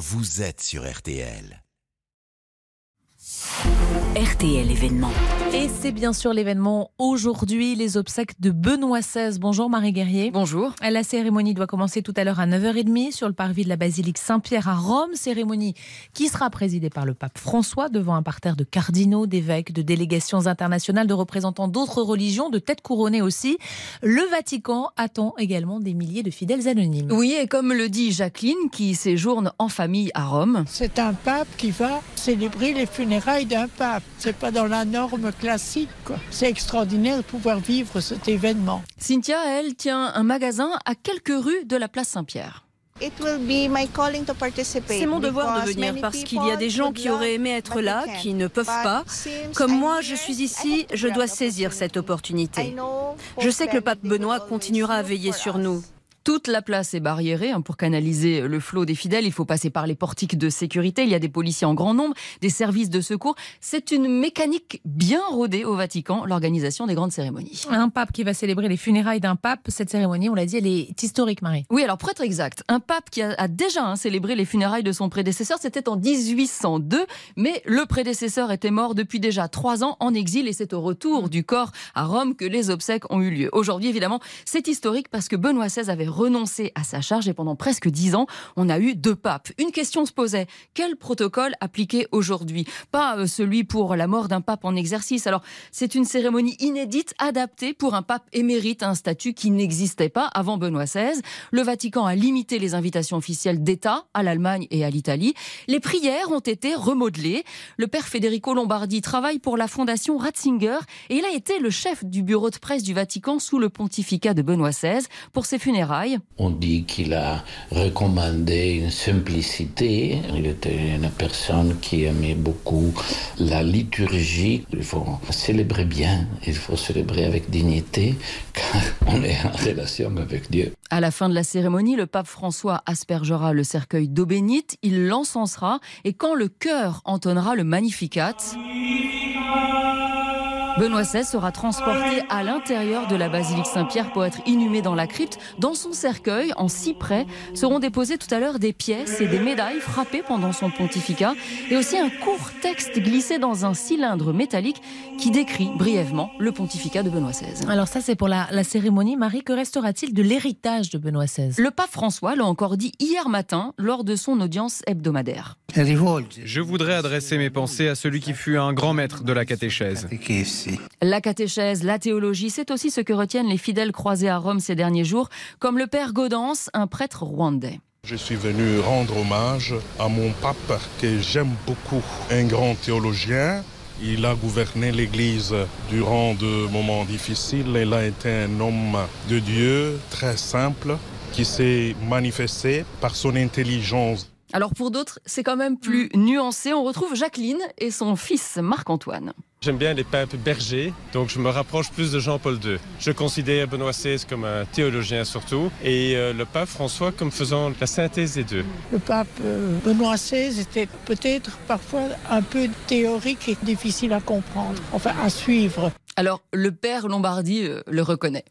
vous êtes sur RTL. RTL événement. Et c'est bien sûr l'événement aujourd'hui, les obsèques de Benoît XVI. Bonjour Marie Guerrier. Bonjour. La cérémonie doit commencer tout à l'heure à 9h30 sur le parvis de la basilique Saint-Pierre à Rome. Cérémonie qui sera présidée par le pape François devant un parterre de cardinaux, d'évêques, de délégations internationales, de représentants d'autres religions, de têtes couronnées aussi. Le Vatican attend également des milliers de fidèles anonymes. Oui, et comme le dit Jacqueline, qui séjourne en famille à Rome. C'est un pape qui va célébrer les funérailles d'un pape. C'est pas dans la norme classique. C'est extraordinaire de pouvoir vivre cet événement. Cynthia, elle, tient un magasin à quelques rues de la place Saint-Pierre. C'est mon devoir de venir parce qu'il y a des gens qui auraient aimé être là, qui ne peuvent pas. Comme moi, je suis ici, je dois saisir cette opportunité. Je sais que le pape Benoît continuera à veiller sur nous. Toute la place est barriérée hein, pour canaliser le flot des fidèles. Il faut passer par les portiques de sécurité. Il y a des policiers en grand nombre, des services de secours. C'est une mécanique bien rodée au Vatican, l'organisation des grandes cérémonies. Un pape qui va célébrer les funérailles d'un pape. Cette cérémonie, on l'a dit, elle est historique, Marie. Oui, alors pour être exact, un pape qui a, déjà hein, célébré les funérailles de son prédécesseur, c'était en 1802, mais le prédécesseur était mort depuis déjà trois ans en exil et c'est au retour du corps à Rome que les obsèques ont eu lieu. Aujourd'hui, évidemment, c'est historique parce que Benoît XVI avait renoncé à sa charge et pendant presque dix ans, on a eu deux papes. Une question se posait quel protocole appliquer aujourd'hui? Pas euh, celui pour la mort d'un pape en exercice. Alors, c'est une cérémonie inédite, adaptée pour un pape émérite, un statut qui n'existait pas avant Benoît XVI. Le Vatican a limité les invitations officielles d'État à l'Allemagne et à l'Italie. Les prières ont été remodelées. Le père Federico Lombardi travaille pour la fondation Ratzinger et il a été le chef du bureau de presse du Vatican sous le pontificat de Benoît XVI pour ses funérailles on dit qu'il a recommandé une simplicité. Il était une personne qui aimait beaucoup la liturgie. Il faut célébrer bien, il faut célébrer avec dignité, car on est en relation avec Dieu. À la fin de la cérémonie, le pape François aspergera le cercueil d'eau bénite, il l'encensera, et quand le chœur entonnera le Magnificat, Benoît XVI sera transporté à l'intérieur de la basilique Saint-Pierre pour être inhumé dans la crypte. Dans son cercueil, en cyprès, seront déposées tout à l'heure des pièces et des médailles frappées pendant son pontificat et aussi un court texte glissé dans un cylindre métallique qui décrit brièvement le pontificat de Benoît XVI. Alors ça, c'est pour la, la cérémonie. Marie, que restera-t-il de l'héritage de Benoît XVI? Le pape François l'a encore dit hier matin lors de son audience hebdomadaire. Je voudrais adresser mes pensées à celui qui fut un grand maître de la catéchèse. La catéchèse, la théologie, c'est aussi ce que retiennent les fidèles croisés à Rome ces derniers jours, comme le père Gaudence, un prêtre rwandais. Je suis venu rendre hommage à mon pape que j'aime beaucoup, un grand théologien. Il a gouverné l'Église durant de moments difficiles. Il a été un homme de Dieu très simple qui s'est manifesté par son intelligence. Alors pour d'autres, c'est quand même plus nuancé. On retrouve Jacqueline et son fils Marc-Antoine. J'aime bien les papes bergers, donc je me rapproche plus de Jean-Paul II. Je considère Benoît XVI comme un théologien surtout, et euh, le pape François comme faisant la synthèse des deux. Le pape euh, Benoît XVI était peut-être parfois un peu théorique et difficile à comprendre, enfin à suivre. Alors le père Lombardi euh, le reconnaît.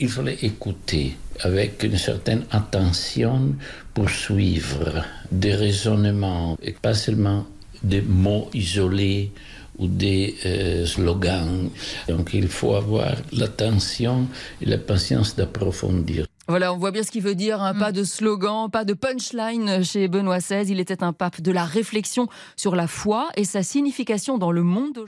Il fallait écouter avec une certaine attention pour suivre des raisonnements et pas seulement des mots isolés ou des euh, slogans. Donc il faut avoir l'attention et la patience d'approfondir. Voilà, on voit bien ce qu'il veut dire. Hein. Pas de slogan, pas de punchline chez Benoît XVI. Il était un pape de la réflexion sur la foi et sa signification dans le monde